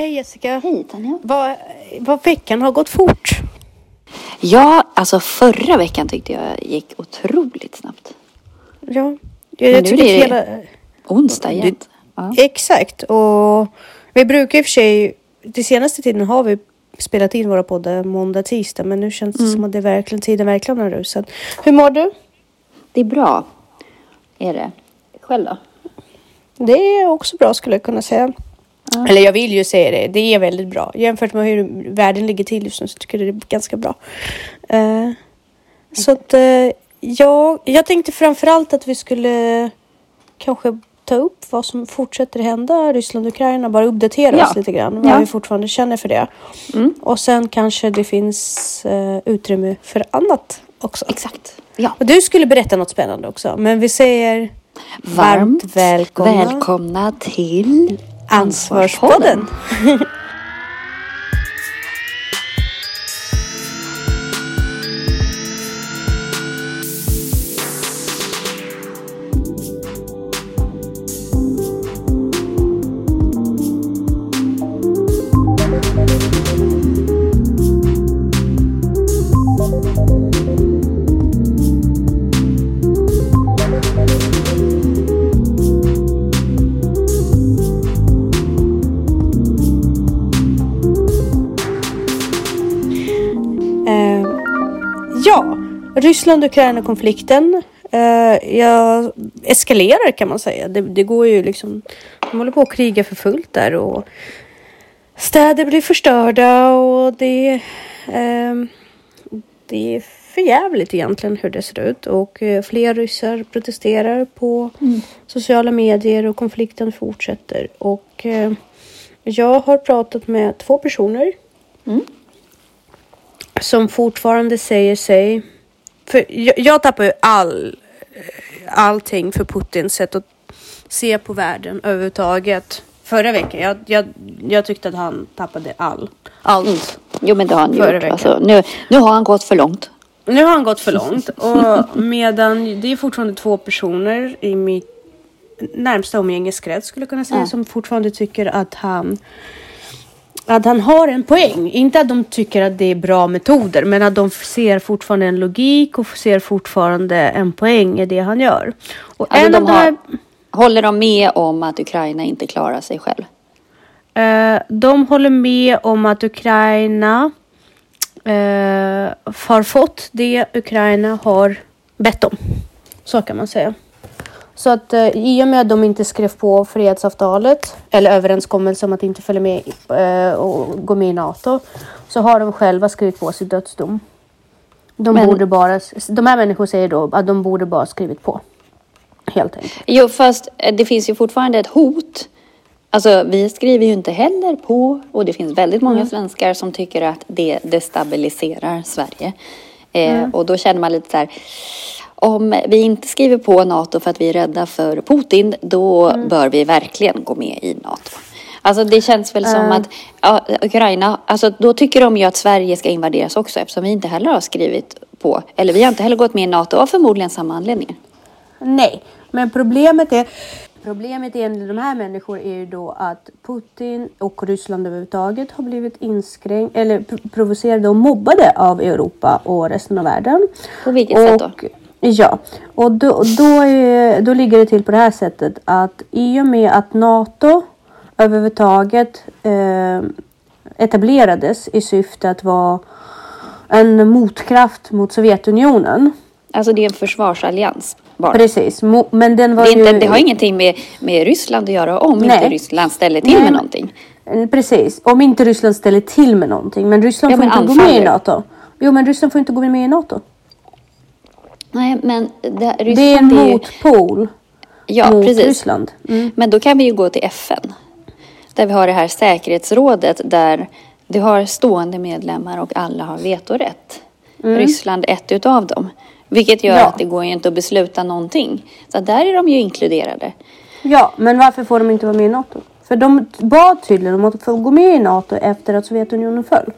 Hej Jessica. Hej Tanja. Vad, vad veckan har gått fort. Ja, alltså förra veckan tyckte jag gick otroligt snabbt. Ja, jag, Men jag nu tycker är det- hela... Onsdag igen. Ja. Exakt. Och vi brukar i och för sig, den senaste tiden har vi spelat in våra poddar måndag, tisdag. Men nu känns det Mm. som att det verkligen, tiden verkligen har rusat. Hur mår du? Det är bra. Är det. Själv då? Det är också bra skulle jag kunna säga. Ja. Eller jag vill ju säga det, det är väldigt bra. Jämfört med hur världen ligger till just nu så tycker jag det är ganska bra. Eh, så att eh, jag, jag tänkte framförallt att vi skulle kanske ta upp vad som fortsätter hända Ryssland och Ukraina. Bara uppdatera Ja. oss lite grann. Vad Ja. vi fortfarande känner för det. Mm. Och sen kanske det finns eh, utrymme för annat också. Exakt. Ja. Och du skulle berätta något spännande också. Men vi säger Varmt välkomna. välkomna till Ansvarspodden. Ryssland-Ukraina-konflikten eh, ja, eskalerar kan man säga. Det, det går ju liksom, de håller på att kriga för fullt där och städer blir förstörda och det, eh, det är för jävligt egentligen hur det ser ut och eh, fler ryssar protesterar på sociala medier och konflikten fortsätter och eh, jag har pratat med två personer Mm. som fortfarande säger sig... För jag, jag tappar ju all, allting för Putins sätt att se på världen överhuvudtaget. Förra veckan, jag, jag, jag tyckte att han tappade all, allt. Mm. Jo men det har han Förra gjort. Alltså, nu, nu har han gått för långt. Nu har han gått för långt och medan det är fortfarande två personer i mitt närmsta umgängeskrets skulle jag kunna säga Ja. som fortfarande tycker att han att han har en poäng. Inte att de tycker att det är bra metoder men att de ser fortfarande en logik och ser fortfarande en poäng i det han gör. Och Alltså, en de av de här, håller de med om att Ukraina inte klarar sig själv? Eh, de håller med om att Ukraina eh, har fått det Ukraina har bett om. Så kan man säga. Så att eh, i och med att de inte skrev på fredsavtalet eller överenskommelsen om att inte följa med eh, och gå med i NATO så har de själva skrivit på sin dödsdom. De, Men- borde bara, de här människorna säger då att de borde bara skrivit på. Helt enkelt. Jo, fast eh, det finns ju fortfarande ett hot. Alltså, vi skriver ju inte heller på och det finns väldigt många svenskar som tycker att det destabiliserar Sverige. Eh, Och då känner man lite så här, om vi inte skriver på NATO för att vi är rädda för Putin, då bör vi verkligen gå med i NATO. Alltså det känns väl som att ja, Ukraina, alltså då tycker de ju att Sverige ska invaderas också eftersom vi inte heller har skrivit på, eller vi har inte heller gått med i NATO av förmodligen samma anledningar. Nej, men problemet är Problemet enligt de här människorna är ju då att Putin och Ryssland överhuvudtaget har blivit inskränkt eller pr- provocerade och mobbade av Europa och resten av världen. På vilket sätt då? Ja, och då, då, är, då ligger det till på det här sättet att i och med att NATO överhuvudtaget eh, etablerades i syfte att vara en motkraft mot Sovjetunionen. Alltså det är en försvarsallians bara. Precis, men den var Det, inte, ju... det har ingenting med, med Ryssland att göra om Nej. inte Ryssland ställer till Nej, med någonting. Eh, Precis, om inte Ryssland ställer till med någonting. Men Ryssland Ja, får men inte gå med i anfaller. NATO. Jo, men Ryssland får inte gå med i NATO. Nej, men det, Ryssland Det är en motpol Ja, mot precis. Ryssland. Mm. Men då kan vi ju gå till FN. Där vi har det här säkerhetsrådet där du har stående medlemmar och alla har vetorätt. Ryssland är ett utav dem. Vilket gör Mm. Ja. att det går ju inte att besluta någonting. Så där är de ju inkluderade. Ja, men varför får de inte vara med i NATO? För de bad tydligen om att få gå med i NATO efter att Sovjetunionen föll.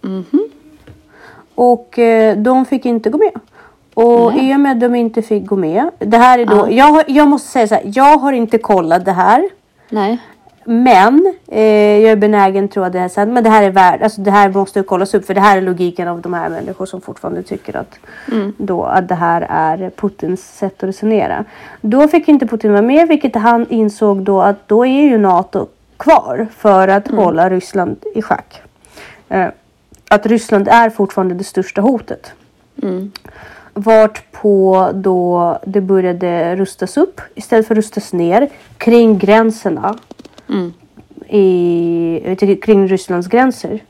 Mhm. Och eh, de fick inte gå med. Och i och med att de inte fick gå med. Det här är då, jag, har, jag måste säga så här, jag har inte kollat det här. Nej. men eh, jag är benägen att tro att det är sant. Men det här är värd, alltså det här måste kollas upp för det här är logiken av de här människor som fortfarande tycker att, då, att det här är Putins sätt att resonera. Då fick inte Putin vara med vilket han insåg då att då är ju NATO kvar för att hålla Ryssland i schack. Eh, att Ryssland är fortfarande det största hotet. Vart på då det började rustas upp istället för rustas ner kring gränserna. I, till- kring Rysslands gränser.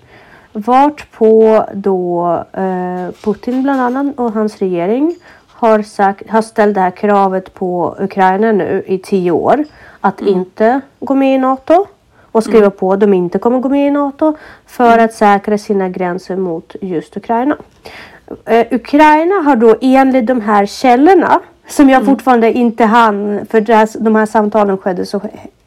Vart på då eh, Putin bland annat och hans regering har, sagt, har ställt det här kravet på Ukraina nu i tio år. Att inte gå med i NATO och skriva på att de inte kommer gå med i NATO för att säkra sina gränser mot just Ukraina. Eh, Ukraina har då enligt de här källorna som jag fortfarande inte hann för det här, de här samtalen skedde så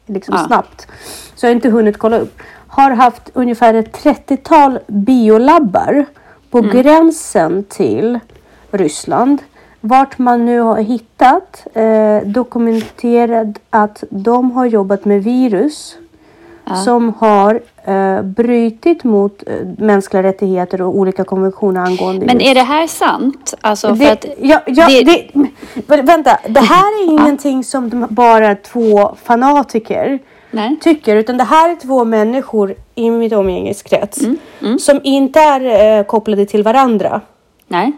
liksom Ja. snabbt. Så jag har inte hunnit kolla upp. Har haft ungefär ett 30-tal biolabbar på gränsen till Ryssland. Vart man nu har hittat eh, dokumenterat att de har jobbat med virus som har eh, brutit mot eh, mänskliga rättigheter och olika konventioner angående Men just är det här sant? Alltså för det, att, ja, ja, det- det, vänta, det här är ingenting som bara två fanatiker Nej. tycker utan det här är två människor i mitt umgängeskrets Mm, som inte är eh, kopplade till varandra. nej.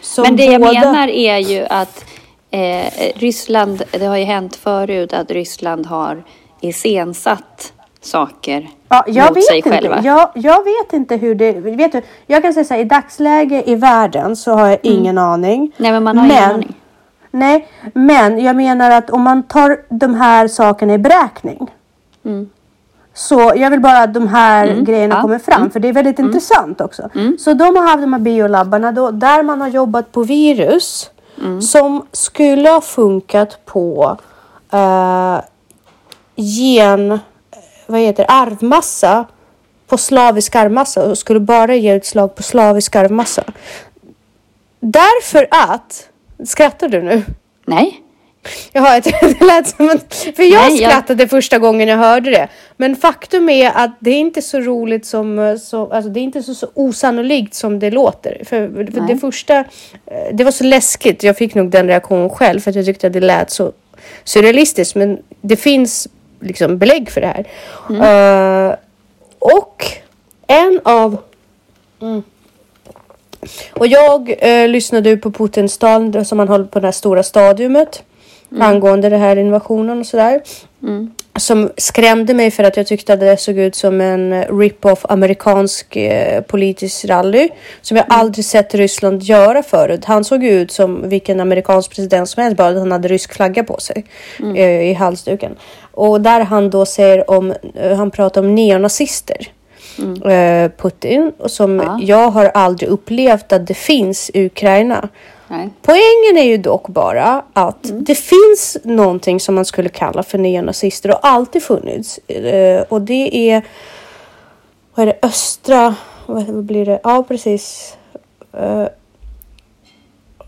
Som Men det jag båda- menar är ju att eh, Ryssland, det har ju hänt förut att Ryssland har iscensatt saker Ja, jag mot vet sig inte. själva. Jag, jag vet inte hur det... Vet du, jag kan säga så här, i dagsläge i världen så har jag ingen aning. Mm. Nej, men man har ingen aning. Nej, men jag menar att om man tar de här sakerna i beräkning. Mm. Så jag vill bara att de här grejerna ja, kommer fram för det är väldigt intressant också. Så de har haft de här biolabbarna då, där man har jobbat på virus som skulle ha funkat på eh, gen, vad heter arvmassa på slavisk arvmassa och skulle bara ge utslag på slavisk arvmassa. Därför att, skrattar du nu? Nej. Jaha, det lät som att... För jag Nej, jag- skrattade första gången jag hörde det. Men faktum är att det är inte så roligt som... Så, alltså det är inte så, så osannolikt som det låter. För, för det första... eh, Det var så läskigt. Jag fick nog den reaktionen själv för att jag tyckte att det lät så surrealistiskt. Men det finns liksom belägg för det här. Eh, och en av... Mm. Och jag eh, lyssnade på Putins tal som han höll på det här stora stadiumet angående den här invasionen och sådär. Som skrämde mig för att jag tyckte att det såg ut som en rip-off amerikansk eh, politisk rally. Som jag aldrig sett Ryssland göra förut. Han såg ju ut som vilken amerikansk president som helst bara att han hade rysk flagga på sig eh, i halsduken. Och där han då säger om, eh, han pratar om neonazister. Eh, Putin och som Ja. jag har aldrig upplevt att det finns i Ukraina. Nej. Poängen är ju dock bara att det finns någonting som man skulle kalla för neonazister och alltid funnits. Eh, och det är, vad är det, östra, vad blir det, ja precis. Eh,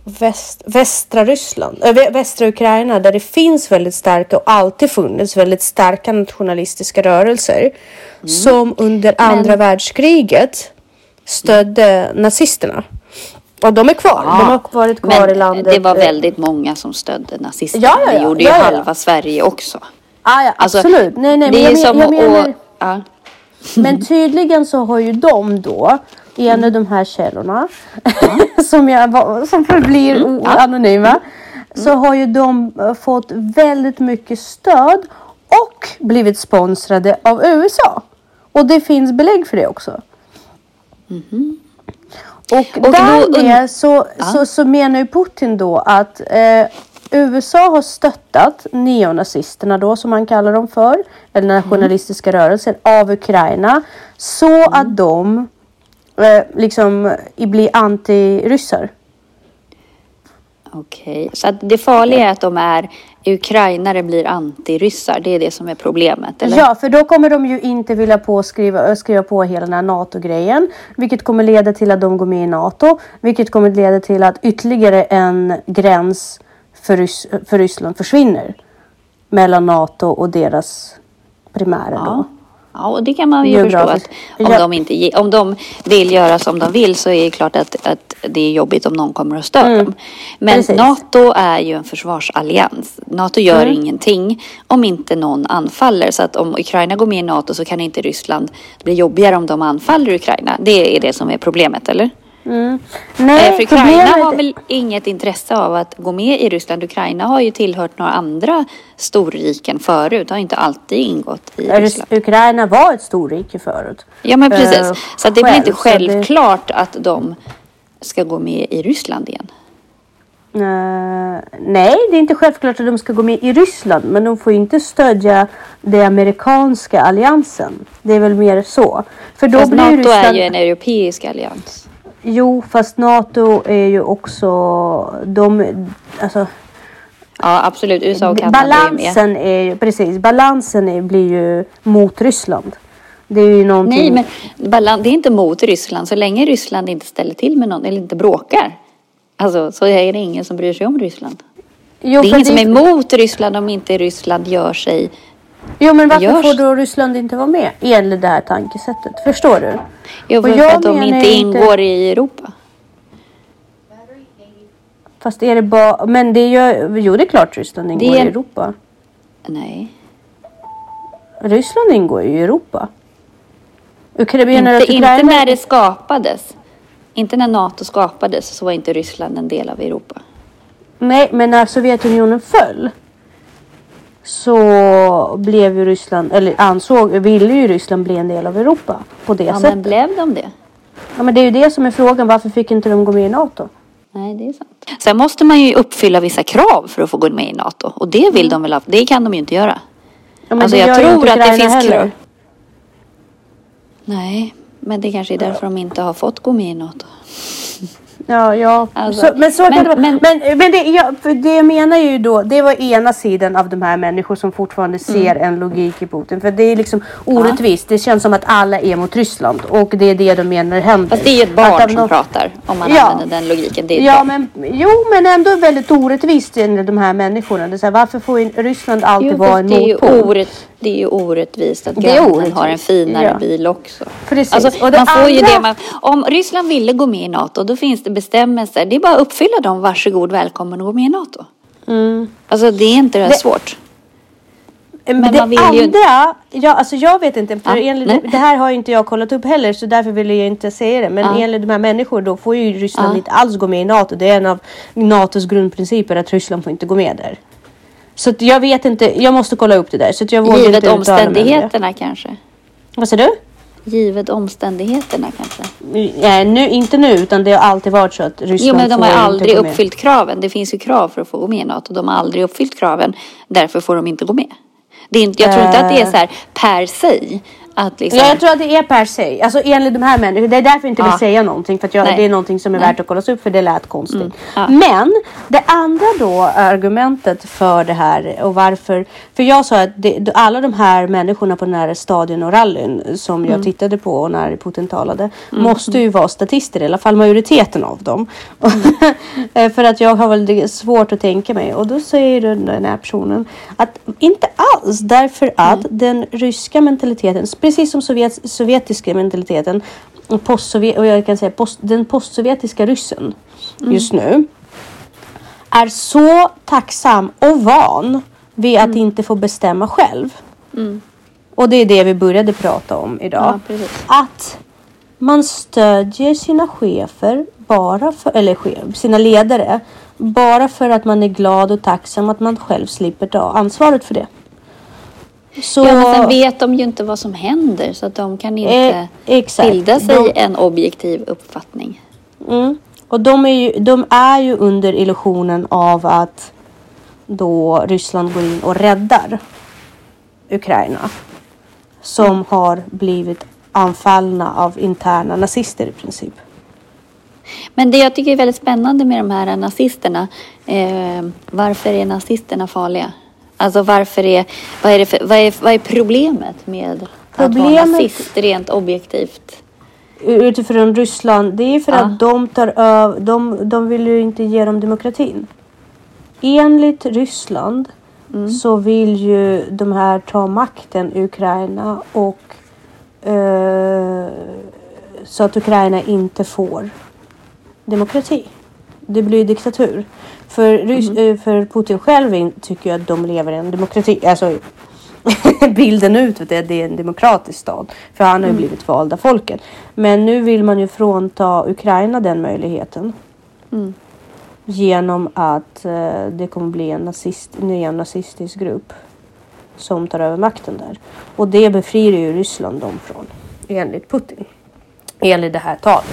väst, västra Ryssland, äh, vä- västra Ukraina där det finns väldigt starka och alltid funnits väldigt starka nationalistiska rörelser. Som under andra världskriget stödde nazisterna. Och de är kvar. De har varit kvar Men i landet. det var väldigt många som stödde nazisterna. Ja, ja, ja. Det gjorde Ja, ju ja, ja. halva Sverige också. Ah, ja, Alltså, absolut. Nej, nej, det men är jag, som men, jag menar, att... Ja. men tydligen så har ju de då i en av de här källorna som, jag, som förblir o- anonyma så har ju de eh, fått väldigt mycket stöd och blivit sponsrade av USA. Och det finns belägg för det också. Och, då därmed und- så, så, så menar ju Putin då att eh, USA har stöttat neonazisterna då som man kallar dem för, eller nationalistiska rörelser av Ukraina så att de eh, liksom blir anti-ryssar. Okej, så att det farliga är att de är ukrainare blir antiryssar. Det är det som är problemet, eller? Ja, för då kommer de ju inte vilja på skriva, skriva på hela den här NATO-grejen. Vilket kommer leda till att de går med i NATO. Vilket kommer leda till att ytterligare en gräns för, Rys- för Ryssland försvinner. Mellan NATO och deras primära Ja. då. Ja, och det kan man ju förstå att om, Ja. de inte, om de vill göra som de vill så är det klart att, att det är jobbigt om någon kommer och stör dem. Men Mm. Precis. NATO är ju en försvarsallians. NATO gör Mm. ingenting om inte någon anfaller. Så att om Ukraina går med i NATO så kan inte Ryssland blir jobbigare om de anfaller Ukraina. Det är det som är problemet, eller? Nej, Eh, För Ukraina har väl inget intresse av att gå med i Ryssland. Ukraina har ju tillhört några andra storriken förut. Har inte alltid ingått i Rys- Ryssland. Ukraina var ett storrike förut. Ja men precis. Eh, så det blir inte det- självklart att de ska gå med i Ryssland igen. Eh, nej, det är inte självklart att de ska gå med i Ryssland, men de får inte stödja den amerikanska alliansen. Det är väl mer så. För då Fast blir NATO Ryssland... är ju en europeisk allians. Jo, fast NATO är ju också... De, alltså, Ja absolut, USA och Kanada är med. balansen är ju... Precis, balansen är, blir ju mot Ryssland. Det är ju någonting... Nej men balan- det är inte mot Ryssland. Så länge Ryssland inte ställer till med någon eller inte bråkar. Alltså så är det ingen som bryr sig om Ryssland. jo, det är ingen som är emot Ryssland om inte Ryssland gör sig Jo, men varför görs. får då Ryssland inte vara med enligt det här tankesättet? Förstår du? Jo, för att de inte inte- ingår i Europa. Fast är det bara... Men det gör... Jo, det är klart Ryssland ingår är- i Europa. Nej. Ryssland ingår ju i Europa. Ukraina, Inte, inte när det skapades. Inte när NATO skapades så var inte Ryssland en del av Europa. Nej, men när Sovjetunionen föll så blev ju Ryssland, eller ansåg, ville ju Ryssland bli en del av Europa på det Ja, sättet. men blev de det? Ja, men det är ju det som är frågan. Varför fick inte de gå med i NATO? Nej, det är sant. Sen måste man ju uppfylla vissa krav för att få gå med i NATO. Och det vill de väl ha. Det kan de ju inte göra. Ja, men Alltså, jag tror att det finns heller. krav. Nej, men det kanske är därför de inte har fått gå med i NATO. Ja, ja. Alltså, så, men så men- kan det vara. men- Men, men, det, ja, det jag menar ju då, det var ena sidan av de här människor som fortfarande Mm. ser en logik i Putin. För det är liksom orättvist. Det känns som att alla är mot Ryssland och det är det de menar händer. Fast det är ju ett Att barn som någon- pratar. Om man Ja. använder den logiken. Det är Ja, barn. men, jo, men ändå väldigt orättvist enligt de här människorna. Det är så här, varför får Ryssland alltid Jo, vara en motpol? Det är ju orättvist att grannen har en finare ja. bil också. Precis. Alltså, man får ju andra- det man, om Ryssland ville gå med i NATO, då finns det bestämmelser. Det är bara att uppfylla dem. Varsågod, välkommen att gå med i NATO. Mm. Alltså det är inte det svårt. Men, Men det vill ju- andra, ja, alltså jag vet inte, för Ja, enligt, det här har ju inte jag kollat upp heller så därför vill jag inte säga det. Men Ja. enligt de här människorna då får ju Ryssland Ja. inte alls gå med i NATO. Det är en av NATOs grundprinciper att Ryssland får inte gå med där. Så jag vet inte, jag måste kolla upp det där. Så jag vågar Givet inte uttala mig om det. omständigheterna kanske. Vad sa du? Givet omständigheterna kanske. Nej, nu, inte nu utan det har alltid varit så att Ryssland Jo men de har aldrig uppfyllt kraven. Det finns ju krav för att få gå med i NATO. De har aldrig uppfyllt kraven. Därför får de inte gå med. Det är inte, jag tror inte att det är så här per se. Att liksom, Ja, jag tror att det är per se. Alltså enligt de här människorna. Det är därför jag inte vill Ja. säga någonting. För att jag, det är någonting som är Nej. värt att kollas upp för det lät konstigt. Ja. Men det andra då argumentet för det här och varför. För jag sa att det, alla de här människorna på den här stadion och rallyn som jag tittade på när Putin talade. Måste ju vara statister, i alla fall majoriteten av dem. Eh, för att jag har väldigt svårt att tänka mig. Och då säger den den här personen att inte alls därför att den ryska mentaliteten, precis som Sovjet, sovjetiska mentaliteten och, postsovjet, och jag kan säga post, den postsovjetiska ryssen just nu är så tacksam och van vid att inte få bestämma själv. Och det är det vi började prata om idag. Ja, att man stödjer sina chefer bara för, eller chef, sina ledare bara för att man är glad och tacksam att man själv slipper ta ansvaret för det. Så, Ja, men sen vet de ju inte vad som händer så att de kan inte Eh, bilda sig De- en objektiv uppfattning. Mm. Och de är, ju, de är ju under illusionen av att då Ryssland går in och räddar Ukraina. Som har blivit anfallna av interna nazister i princip. Men det jag tycker är väldigt spännande med de här nazisterna, eh, varför är nazisterna farliga? Alltså varför är, vad är, det för, vad är, vad är problemet med att vara Problemet- nazist rent objektivt? Utifrån Ryssland, det är för Ja. att de tar över, de, de vill ju inte ge dem demokratin. Enligt Ryssland så vill ju de här ta makten i Ukraina och eh, så att Ukraina inte får demokrati. Det blir diktatur. För, eh, för Putin själv tycker jag att de lever i en demokrati. Alltså bilden ut det, det är en demokratisk stat. För han har ju blivit vald av folket. Men nu vill man ju frånta Ukraina den möjligheten. Mm. Genom att eh, det kommer bli en nazist, ny nazistisk grupp som tar över makten där. Och det befriar ju Ryssland dem från. Enligt Putin. Enligt det här talet.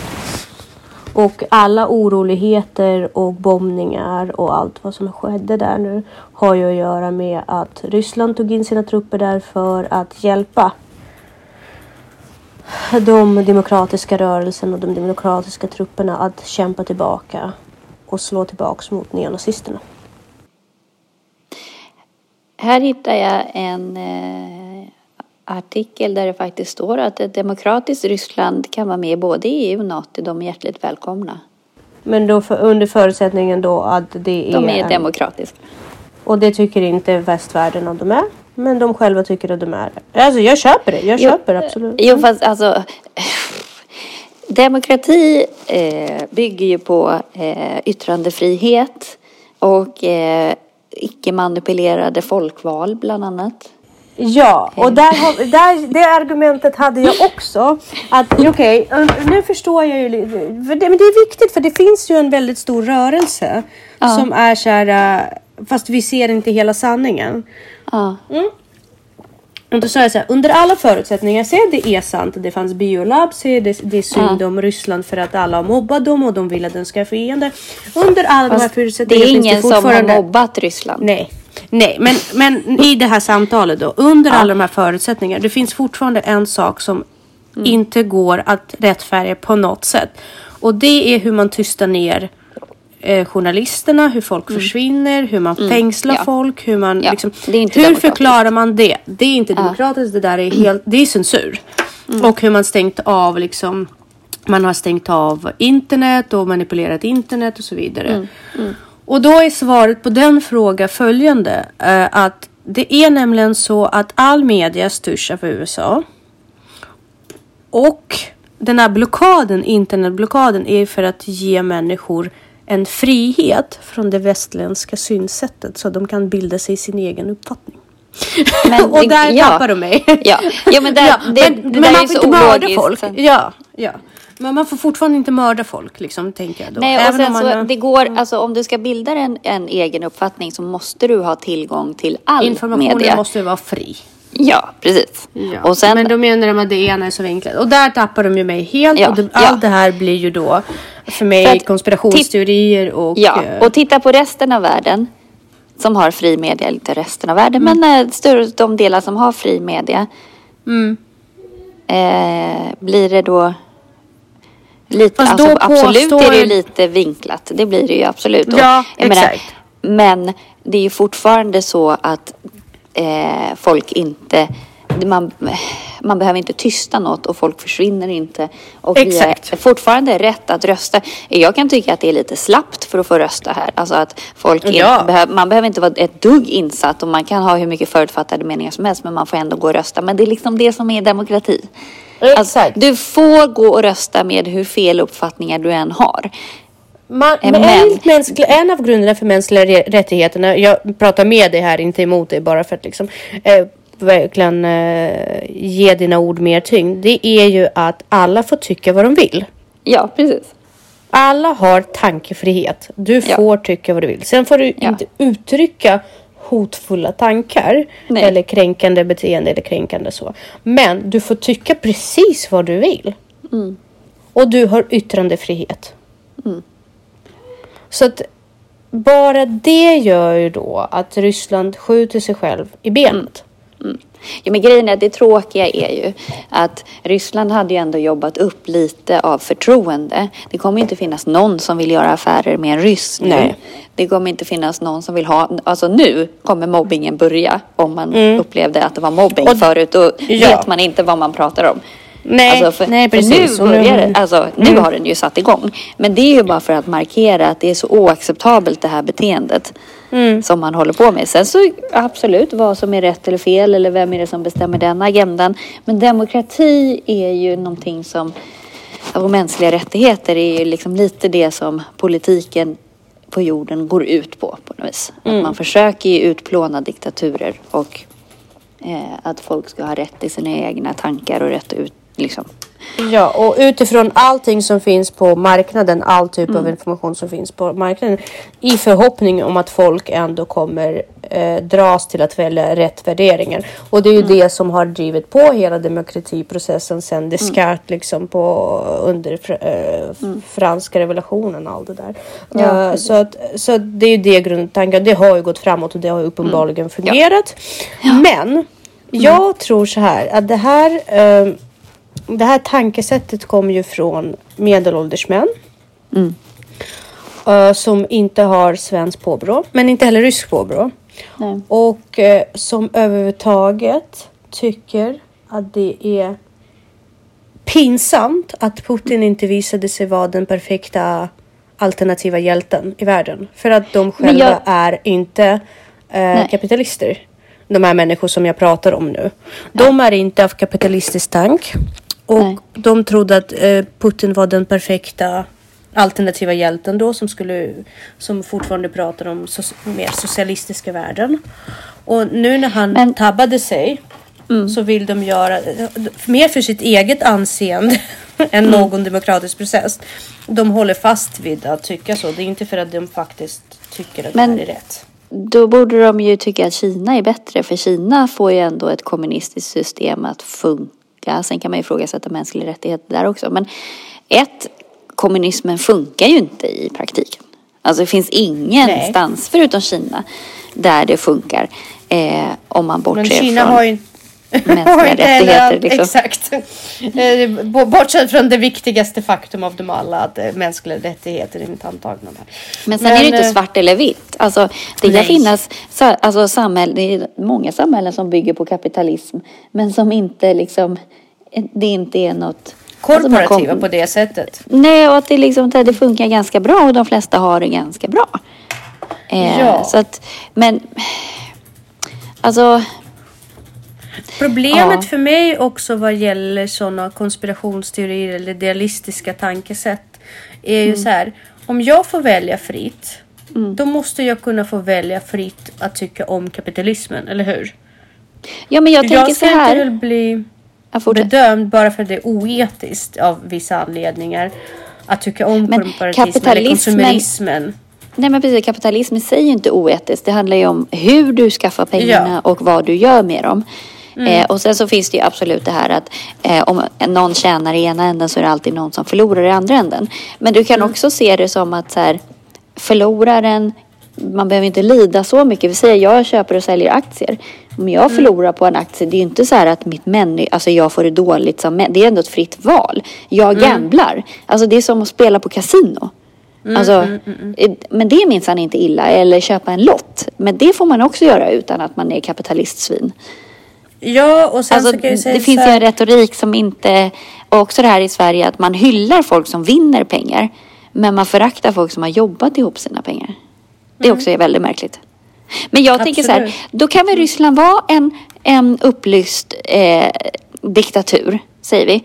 Och alla oroligheter och bombningar och allt vad som skedde där nu har ju att göra med att Ryssland tog in sina trupper där för att hjälpa de demokratiska rörelsen och de demokratiska trupperna att kämpa tillbaka och slå tillbaks mot neonazisterna. Här hittar jag en eh, artikel där det faktiskt står att ett demokratiskt Ryssland kan vara med i både EU och NATO. De är hjärtligt välkomna. Men då för, under förutsättningen då att det är... De är en- demokratiska. Och det tycker inte västvärlden att de är. Men de själva tycker att de är det. Alltså jag köper det. Jag Jo, köper absolut. Jo, fast alltså demokrati eh, bygger ju på eh, yttrandefrihet och eh, icke manipulerade folkval bland annat. Ja, och där, där, det argumentet hade jag också. Att okej, nu förstår jag ju för det- Men det är viktigt för det finns ju en väldigt stor rörelse. Ja. Som är så här, äh, fast vi ser inte hela sanningen. Ja, Och då sa jag så här, under alla förutsättningar, se det är sant att det fanns biolab, se det, det är synd om Ryssland för att alla har mobbat dem och de vill att den ska få fiender. Under alla de här fast det förutsättningarna är ingen det som har mobbat Ryssland. Nej, nej, men, men i det här samtalet då, under alla de här förutsättningarna, det finns fortfarande en sak som inte går att rättfärdiga på något sätt. Och det är hur man tystar ner eh, journalisterna, hur folk försvinner, hur man fängslar Ja. folk, hur man Ja, liksom, Hur förklarar man det? Det är inte demokratiskt, det där är helt, det är censur. Och hur man stängt av liksom man har stängt av internet och manipulerat internet och så vidare. Och då är svaret på den frågan följande. eh, att det är nämligen så att all media styrs av USA. Och den här blockaden, internetblockaden, är för att ge människor en frihet från det västländska synsättet så de kan bilda sig sin egen uppfattning. Men och där ja. tappar de mig. Ja, ja men, där, det, men, det men man får inte mörda folk. Ja, ja. Men man får fortfarande inte mörda folk, liksom, tänker jag då. Nej, och Även sen om man, så, det går, alltså om du ska bilda en, en egen uppfattning så måste du ha tillgång till all Informationen media. måste ju vara fri. Ja, precis. Ja. Och sen, Men då menar de att det ena är så vinklat. Och där tappar de ju mig helt. Ja, och det, ja. allt det här blir ju då för mig För att konspirationsteorier och... ja, eh, och titta på resten av världen som har fri media, inte resten av världen, Mm. men eh, större, de delar som har fri media. mm. Eh, blir det då lite, alltså, absolut är det påstår- lite vinklat. Det blir det ju absolut. Och Ja, menar, exakt. men det är ju fortfarande så att eh, folk inte man, man behöver inte tysta något och folk försvinner inte. Och Exakt. vi har fortfarande rätt att rösta. Jag kan tycka att det är lite slappt för att få rösta här. Alltså att folk är, Ja. behöv, man behöver inte vara ett dugg insatt och man kan ha hur mycket förutfattade meningar som helst men man får ändå gå och rösta. Men det är liksom det som är demokrati. Alltså, Exakt. du får gå och rösta med hur fel uppfattningar du än har. Man, Eh, men en av grunderna för mänskliga rättigheterna, jag pratar med dig här, inte emot dig, bara för att liksom eh, verkligen eh, ge dina ord mer tyngd. Det är ju att alla får tycka vad de vill. Ja, precis. Alla har tankefrihet. Du Ja. får tycka vad du vill. Sen får du Ja. inte uttrycka hotfulla tankar Nej. eller kränkande beteende eller kränkande så. Men du får tycka precis vad du vill. Mm. Och du har yttrandefrihet. Så att bara det gör ju då att Ryssland skjuter sig själv i benet. Ja, men grejen är att det tråkiga är ju att Ryssland hade ju ändå jobbat upp lite av förtroende. Det kommer inte finnas någon som vill göra affärer med en ryss nu. Nej. Det kommer inte finnas någon som vill ha, alltså nu kommer mobbingen börja om man upplevde att det var mobbing Mm. Och- förut. Då Ja. vet man inte vad man pratar om. Nej, Alltså för, nej för precis. nu Och börjar alltså nu har den ju satt igång. Men det är ju bara för att markera att det är så oacceptabelt det här beteendet. Mm. som man håller på med. Sen så absolut vad som är rätt eller fel eller vem är det som bestämmer den agendan. Men demokrati är ju någonting som och mänskliga rättigheter är ju liksom lite det som politiken på jorden går ut på på något vis. Mm. Att man försöker utplåna diktaturer och eh, att folk ska ha rätt i sina egna tankar och rätt ut liksom. Ja, och utifrån allting som finns på marknaden, all typ mm. av information som finns på marknaden, i förhoppning om att folk ändå kommer eh, dras till att välja rätt värderingar. Och det är ju mm. det som har drivit på hela demokratiprocessen sedan Descartes mm. liksom på under eh, mm. franska revolutionen och allt det där. Ja, uh, så, att, så det är ju det grundtanken. Det har ju gått framåt och det har ju uppenbarligen mm. fungerat. Ja. Men mm. jag tror så här att det här uh, det här tankesättet kommer ju från medelålders män. Mm. Uh, som inte har svensk påbrå, men inte heller rysk påbrå. Nej. Och uh, som överhuvudtaget tycker att det är pinsamt att Putin inte visade sig vara den perfekta alternativa hjälten i världen. För att de själva jag... är inte uh, kapitalister. De här människor som jag pratar om nu. De är inte av kapitalistisk tank. Och Nej. de trodde att eh, Putin var den perfekta alternativa hjälten då som skulle som fortfarande pratar om so mer socialistiska värden. Och nu när han Men... tabbade sig mm. så vill de göra mer för sitt eget anseende än mm. någon demokratisk process. De håller fast vid att tycka så. Det är inte för att de faktiskt tycker att Men... det här är rätt. Då borde de ju tycka att Kina är bättre för Kina får ju ändå ett kommunistiskt system att funka olika. Sen kan man ju ifrågasätta mänskliga rättigheter där också. Men ett, kommunismen funkar ju inte i praktiken. Alltså det finns ingenstans Nej. förutom Kina där det funkar. Eh, om man bortser Men Kina från... har ju mänskliga rättigheter. Liksom. Exakt. Eh, bortsett från det viktigaste faktum av dem alla, att eh, mänskliga rättigheter är inte antagna där. Men sen Men, är det inte eh, svart eller vitt. Alltså, det kan finnas alltså, samhäll, det är många samhällen som bygger på kapitalism, men som inte liksom, det inte är något alltså, korporativa alltså, på det sättet. Nej, och att det, liksom, det funkar ganska bra och de flesta har det ganska bra. Eh, ja. Så att, men alltså Problemet ja. för mig också vad gäller sådana konspirationsteorier eller idealistiska tankesätt är ju mm. så här. Om jag får välja fritt, mm. då måste jag kunna få välja fritt att tycka om kapitalismen, eller hur? Ja, men jag tänker jag så här. Jag ska inte bli bedömd bara för att det är oetiskt av vissa anledningar att tycka om men korporatismen eller konsumerismen. Nej men precis, kapitalism i sig är ju inte oetiskt. Det handlar ju om hur du skaffar pengarna ja. och vad du gör med dem. Mm. Eh, och sen så finns det ju absolut det här att eh, om någon tjänar i ena änden så är det alltid någon som förlorar i andra änden. Men du kan mm. också se det som att så här, förloraren, man behöver inte lida så mycket. Vi säger jag köper och säljer aktier. Om jag mm. förlorar på en aktie, det är ju inte så här att mitt människa, alltså jag får det dåligt som Det är ändå ett fritt val. Jag mm. gamblar. Alltså det är som att spela på kasino. Mm, alltså, mm, mm, mm. Men det är minsann inte illa. Eller köpa en lott. Men det får man också göra utan att man är kapitalistsvin. Ja, och sen alltså, så kan jag säga Det finns ju en retorik som inte, och också det här i Sverige, att man hyllar folk som vinner pengar. Men man föraktar folk som har jobbat ihop sina pengar. Det mm. också är väldigt märkligt. Men jag Absolut. tänker så här, då kan väl Ryssland vara en, en upplyst eh, diktatur, säger vi.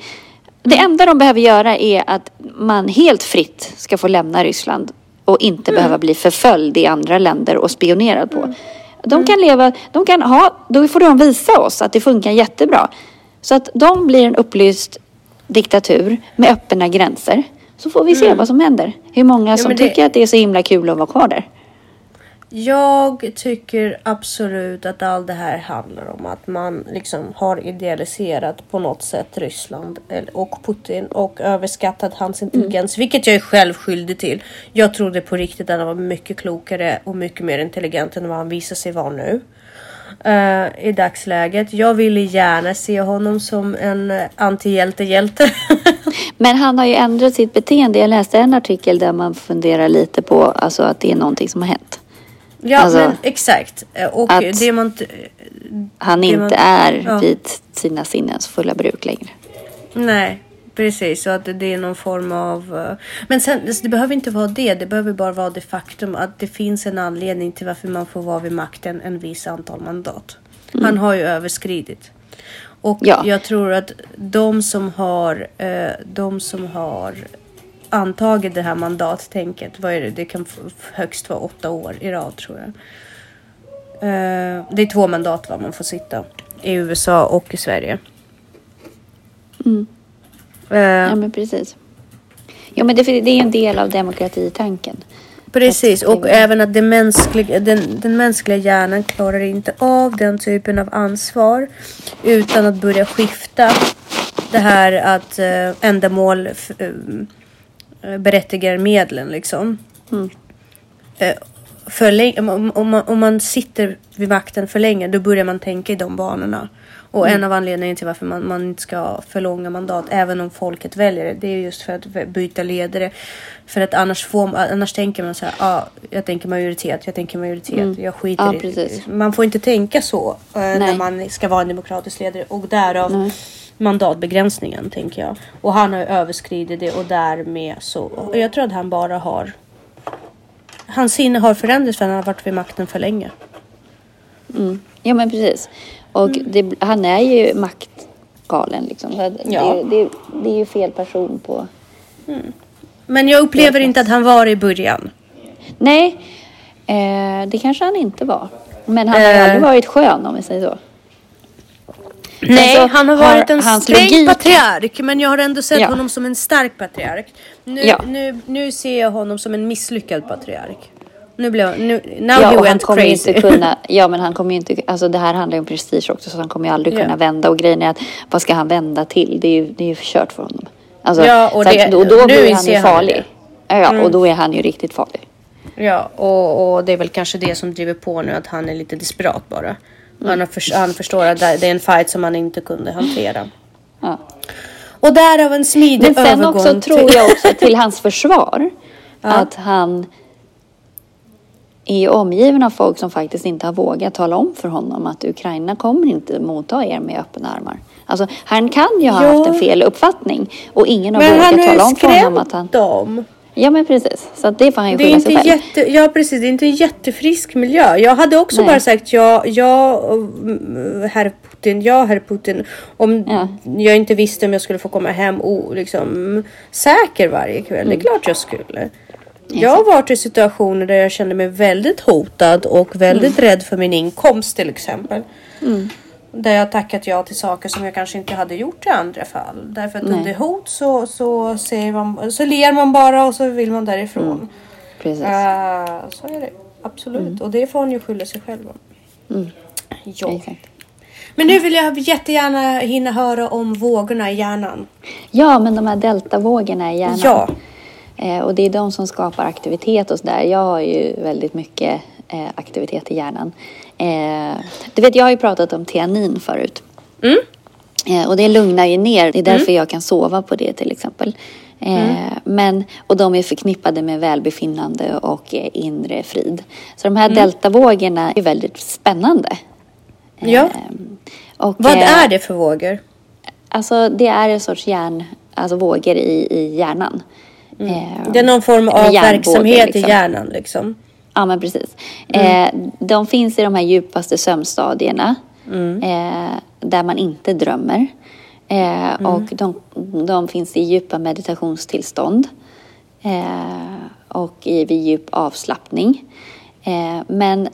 Det mm. enda de behöver göra är att man helt fritt ska få lämna Ryssland och inte mm. behöva bli förföljd i andra länder och spionerad på. Mm. De mm. kan leva, de kan ha, då får de visa oss att det funkar jättebra. Så att de blir en upplyst diktatur med öppna gränser. Så får vi se mm. vad som händer. Hur många som det... tycker att det är så himla kul att vara kvar där. Jag tycker absolut att allt det här handlar om att man liksom har idealiserat på något sätt Ryssland och Putin och överskattat hans mm. intelligens, mm. vilket jag är själv skyldig till. Jag trodde på riktigt att han var mycket klokare och mycket mer intelligent än vad han visar sig vara nu. Uh, i dagsläget. Jag ville gärna se honom som en antihjälte-hjälte. Men han har ju ändrat sitt beteende. Jag läste en artikel där man funderar lite på alltså, att det är någonting som har hänt. Ja, alltså, men exakt. Eh, och att det man... Han inte man, är ja. vid sina sinnens fulla bruk längre. Nej, Precis, så att det är någon form av... eh, Men sen, det behöver inte vara det. Det behöver bara vara det faktum att det finns en anledning till varför man får vara vid makten en viss antal mandat. Han har ju överskridit. Och Ja. jag tror att de som har, eh, de som har antagit det här mandattänket, vad är det? Det kan högst vara åtta år i rad tror jag. Eh, det är två mandat va, man får sitta i USA och i Sverige. Mm. Eh, Ja, men precis. Ja, men det, det är en del av demokratitanken. Precis, och även att det mänskliga, den, den mänskliga hjärnan klarar inte av den typen av ansvar utan att börja skifta det här att äh, ändamål eh, berättigar medlen liksom. Mm. Eh, för om, man, om man sitter vid makten för länge då börjar man tänka i de banorna. Och Mm. en av anledningarna till varför man, man inte ska ha för långa mandat, även om folket väljer det, det är just för att byta ledare. För att annars, får, annars tänker man så här, ah, jag tänker majoritet, jag tänker majoritet, jag skiter Mm. Ja, i precis. Man får inte tänka så eh, när Nej. man ska vara en demokratisk ledare och därav mandatbegränsningen tänker jag. Och han har ju överskridit det och därmed så, och jag tror att han bara har Hans sinne har förändrats för han har varit vid makten för länge. Mm. Ja, men precis. Och det, han är ju maktgalen liksom. Så Ja. det, det, det är ju fel person på... Men jag upplever inte att han var i början. Nej, eh, det kanske han inte var. Men han har Eh. aldrig varit skön om vi säger så. Nej, Alltså, han har har varit en hans sträng logik- patriark. Men jag har ändå sett Ja. honom som en stark patriark. Nu, Ja. nu, nu ser jag honom som en misslyckad patriark. Nu blev nu, now Ja, he och han went kommer crazy. inte kunna, ja men han kommer ju inte, alltså det här handlar ju om prestige också så han kommer ju aldrig Ja. kunna vända och grejen är att vad ska han vända till? Det är ju, det är ju kört för honom. Alltså, Ja, och så att det- då, blir han ju han farlig. det. Ja, och då är han ju riktigt farlig. Ja, och, och det är väl kanske det som driver på nu att han är lite desperat bara. Han, har för, han förstår att det är en fight som han inte kunde hantera. Ja. Och därav en smidig Men sen övergång också till- tror jag också till hans försvar att han är ju omgiven av folk som faktiskt inte har vågat tala om för honom att Ukraina kommer inte motta er med öppna armar. Alltså, han kan ju ha Ja. haft en fel uppfattning och ingen har Men han vågat har ju tala om för honom att skrämt han... dem. Ja men precis, så det får han ju Det är inte sig själv. jätte, ja precis, det är inte en jättefrisk miljö. Jag hade också Nej. bara sagt ja, ja, mm, herr Putin, ja, herr Putin. Om Ja. jag inte visste om jag skulle få komma hem och liksom säker varje kväll. Mm. Det är klart jag skulle. Jag har varit i situationer där jag kände mig väldigt hotad och väldigt Mm. rädd för min inkomst till exempel. Där jag tackat ja till saker som jag kanske inte hade gjort i andra fall. Därför att Nej. under hot så, så, säger man, så ler man bara och så vill man därifrån. Precis. Uh, så är det absolut och det får hon ju skylla sig själv om. Ja. Exakt. Men nu vill jag jättegärna hinna höra om vågorna i hjärnan. Ja, men de här deltavågorna i hjärnan. Ja. Eh, och det är de som skapar aktivitet hos där. Jag har ju väldigt mycket eh, aktivitet i hjärnan. Eh, du vet, jag har ju pratat om tianin förut. Mm. Eh, och det lugnar ju ner. Det är därför jag kan sova på det till exempel. Eh, men, och de är förknippade med välbefinnande och eh, inre frid. Så de här deltavågorna är väldigt spännande. Ja. Eh, och, Vad eh, är det för vågor? Alltså det är en sorts hjärn, alltså vågor i, i hjärnan. Eh, Det är någon form av verksamhet liksom. i hjärnan liksom. Ja, men precis. Eh, de finns i de här djupaste sömnstadierna. Eh, där man inte drömmer. Eh, Och de, de finns i djupa meditationstillstånd. Eh, och i, vid djup avslappning. Eh, men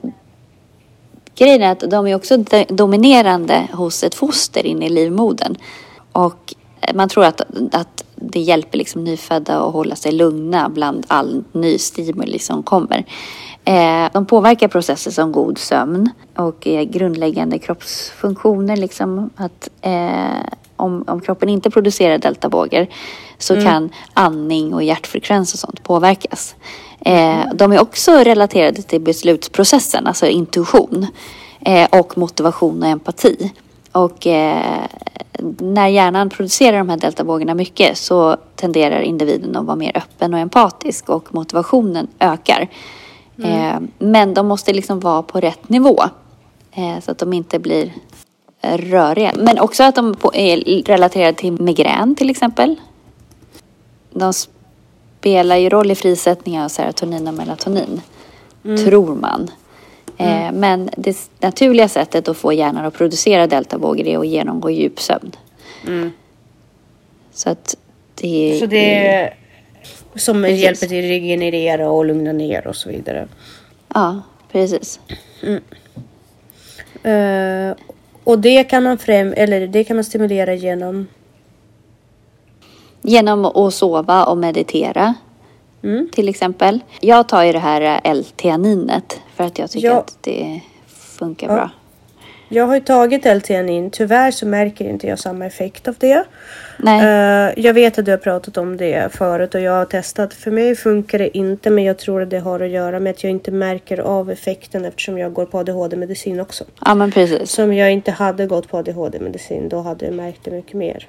grejen är att de är också de- dominerande hos ett foster inne i livmodern. Och eh, man tror att, att det hjälper liksom nyfödda att hålla sig lugna bland all ny stimuli som kommer. Eh, de påverkar processer som god sömn och grundläggande kroppsfunktioner. Liksom att, eh, om, om kroppen inte producerar deltavågor så kan andning och hjärtfrekvens och sånt påverkas. Eh, de är också relaterade till beslutsprocessen, alltså intuition och motivation och empati. Och eh, när hjärnan producerar de här deltavågorna mycket så tenderar individen att vara mer öppen och empatisk och motivationen ökar. Eh, men de måste liksom vara på rätt nivå eh, så att de inte blir röriga. Men också att de är relaterade till migrän till exempel. de spelar ju roll i frisättningen av serotonin och melatonin. Tror man. Eh, men det naturliga sättet att få hjärnan att producera deltavågor är att genomgå djupsömn. Så att det Så det är som hjälper till att regenerera och lugna ner och så vidare. Ja, precis. Eh, och det kan man främ eller det kan man stimulera genom. Genom att sova och meditera. Mm. Till exempel. Jag tar ju det här L-teaninet för att jag tycker Ja. att det funkar Ja. bra. Jag har ju tagit L-teanin. Tyvärr så märker inte jag samma effekt av det. Nej, Eh, jag vet att du har pratat om det förut och jag har testat. För mig funkar det inte men jag tror att det har att göra med att jag inte märker av effekten eftersom jag går på ADHD-medicin också. ja men precis. Så om jag inte hade gått på ADHD-medicin då hade jag märkt det mycket mer.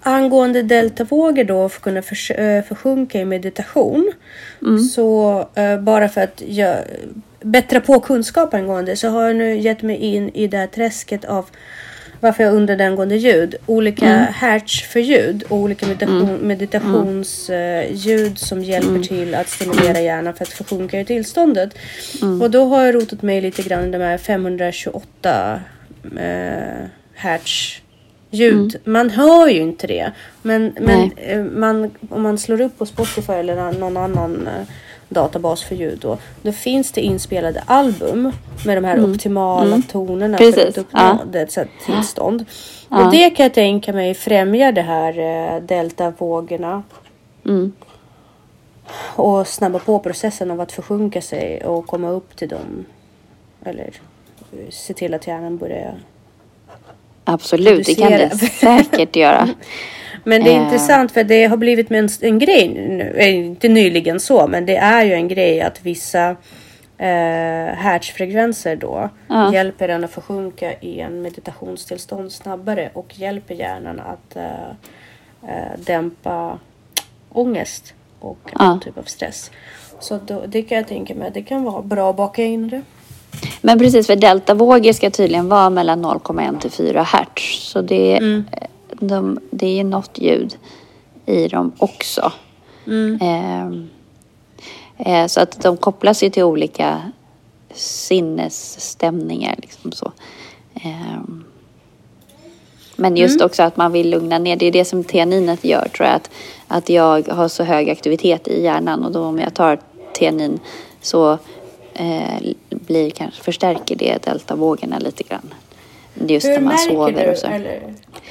Angående deltavågor då för att kunna förs- eh, försjunka i meditation. Så eh, bara för att jag bättra på kunskap angående så har jag nu gett mig in i det här träsket av varför jag undrar angående ljud. Olika hertz för ljud och olika meditation, meditationsljud som hjälper till att stimulera hjärnan för att försjunka i tillståndet. Och då har jag rotat mig lite grann i de här 528 eh, hertz ljud. Man hör ju inte det. Men, men eh, man, om man slår upp på Spotify eller någon annan eh, databas för ljud då, då finns det inspelade album med de här optimala tonerna för Mm. Precis, att uppnå ja. det så här tillstånd. Ja. Och det kan jag tänka mig främjar det här eh, deltavågorna Mm. och snabba på processen av att försjunka sig och komma upp till dem. Eller eh, se till att hjärnan börjar Absolut, det kan det säkert göra. Men det är Eh. intressant för det har blivit en, en grej nu, eh, inte nyligen så, men det är ju en grej att vissa eh, hertzfrekvenser då Ja. hjälper en att försjunka i en meditationstillstånd snabbare och hjälper hjärnan att eh, eh, dämpa ångest och Ja. typ av stress. Så då, det kan jag tänka mig, det kan vara bra att baka in det. Men precis, för deltavågor ska tydligen vara mellan 0,1 till 4 hertz. Så det, Mm. De, det är ju något ljud i dem också. Mm. Ehm, eh, så att de kopplas ju till olika sinnesstämningar. Liksom så. Ehm, men just Mm. också att man vill lugna ner. Det är det som teaninet gör tror jag. Att, att jag har så hög aktivitet i hjärnan och då om jag tar teanin så eh, blir kanske, förstärker det deltavågorna lite grann. Just när man sover och så. Eller,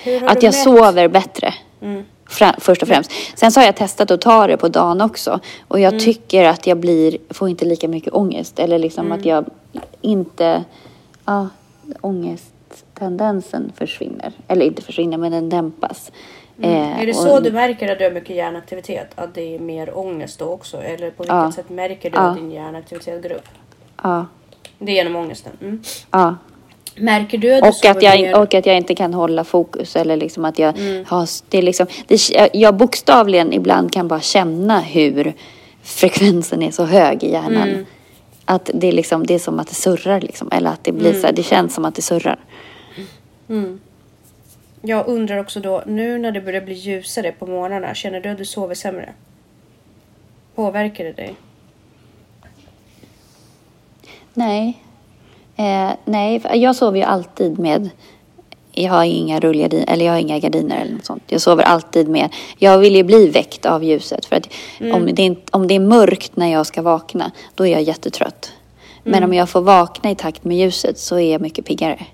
hur Att du jag mätt? sover bättre. Mm. Fra, först och främst. Sen så har jag testat att ta det på dagen också. Och jag tycker att jag blir, får inte lika mycket ångest. Eller liksom att jag inte, ja, ångesttendensen försvinner. Eller inte försvinner, men den dämpas. Eh, Är det och- så du märker att du har mycket hjärnaktivitet? Att det är mer ångest då också? Eller på vilket Ja. sätt märker du Ja. att din hjärnaktivitet går upp? Ja, Det är genom ångesten. Mm. ja. Märker du att du Och att, jag, och att jag inte kan hålla fokus eller liksom att jag Mm. har, det är liksom, det, jag bokstavligen ibland kan bara känna hur frekvensen är så hög i hjärnan. Mm. Att det är liksom, det är som att det surrar liksom, eller att det blir så här, det känns som att det surrar. Mm. Jag undrar också då, nu när det börjar bli ljusare på morgnarna, känner du att du sover sämre? Påverkar det dig? Nej. Eh, nej, jag sover ju alltid med jag har inga rullgardiner, eller jag har inga gardiner eller något sånt. Jag sover alltid med. Jag vill ju bli väckt av ljuset för att om, det är, om det är mörkt när jag ska vakna, då är jag jättetrött. Men om jag får vakna i takt med ljuset så är jag mycket piggare.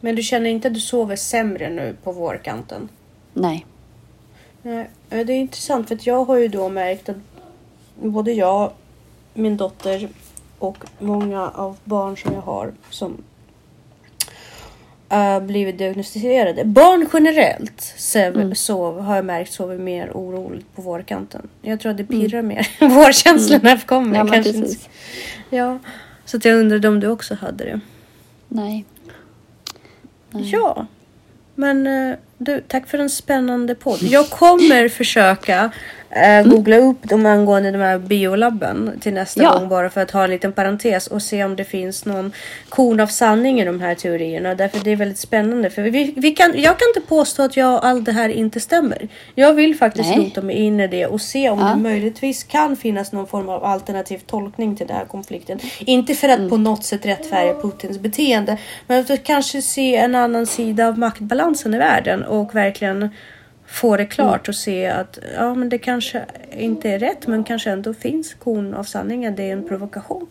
Men du känner inte att du sover sämre nu på vårkanten? Nej. Nej, eh, det är intressant för att jag har ju då märkt att både jag, min dotter och många av barn som jag har som uh, blivit diagnostiserade. Barn generellt sov, Mm. sov, har jag märkt sover mer oroligt på vårkanten. Jag tror att det pirrar mer. Vårkänslorna kommer. Mm. Ja, men kanske inte. Ja, så att jag undrade om du också hade det. Nej. Nej. Ja, men eh, du, tack för en spännande podd. Jag kommer försöka eh, googla upp dem angående de här biolabben till nästa Ja. gång bara för att ha en liten parentes och se om det finns någon korn av sanning i de här teorierna. Därför det är väldigt spännande. För vi, vi kan, jag kan inte påstå att jag, allt det här inte stämmer. Jag vill faktiskt Nej. rota mig in i det och se om Ja. det möjligtvis kan finnas någon form av alternativ tolkning till den här konflikten. Inte för att Mm. på något sätt rättfärdiga Putins beteende, men att kanske se en annan sida av maktbalansen i världen och verkligen få det klart och se att ja, men det kanske inte är rätt, men kanske ändå finns korn av sanningen. Det är en provokation.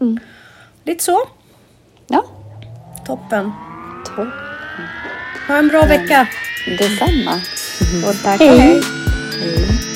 Mm. Lite så. Ja, Toppen. topp. Ha en bra vecka. Detsamma. Och tack. Hej. Hej.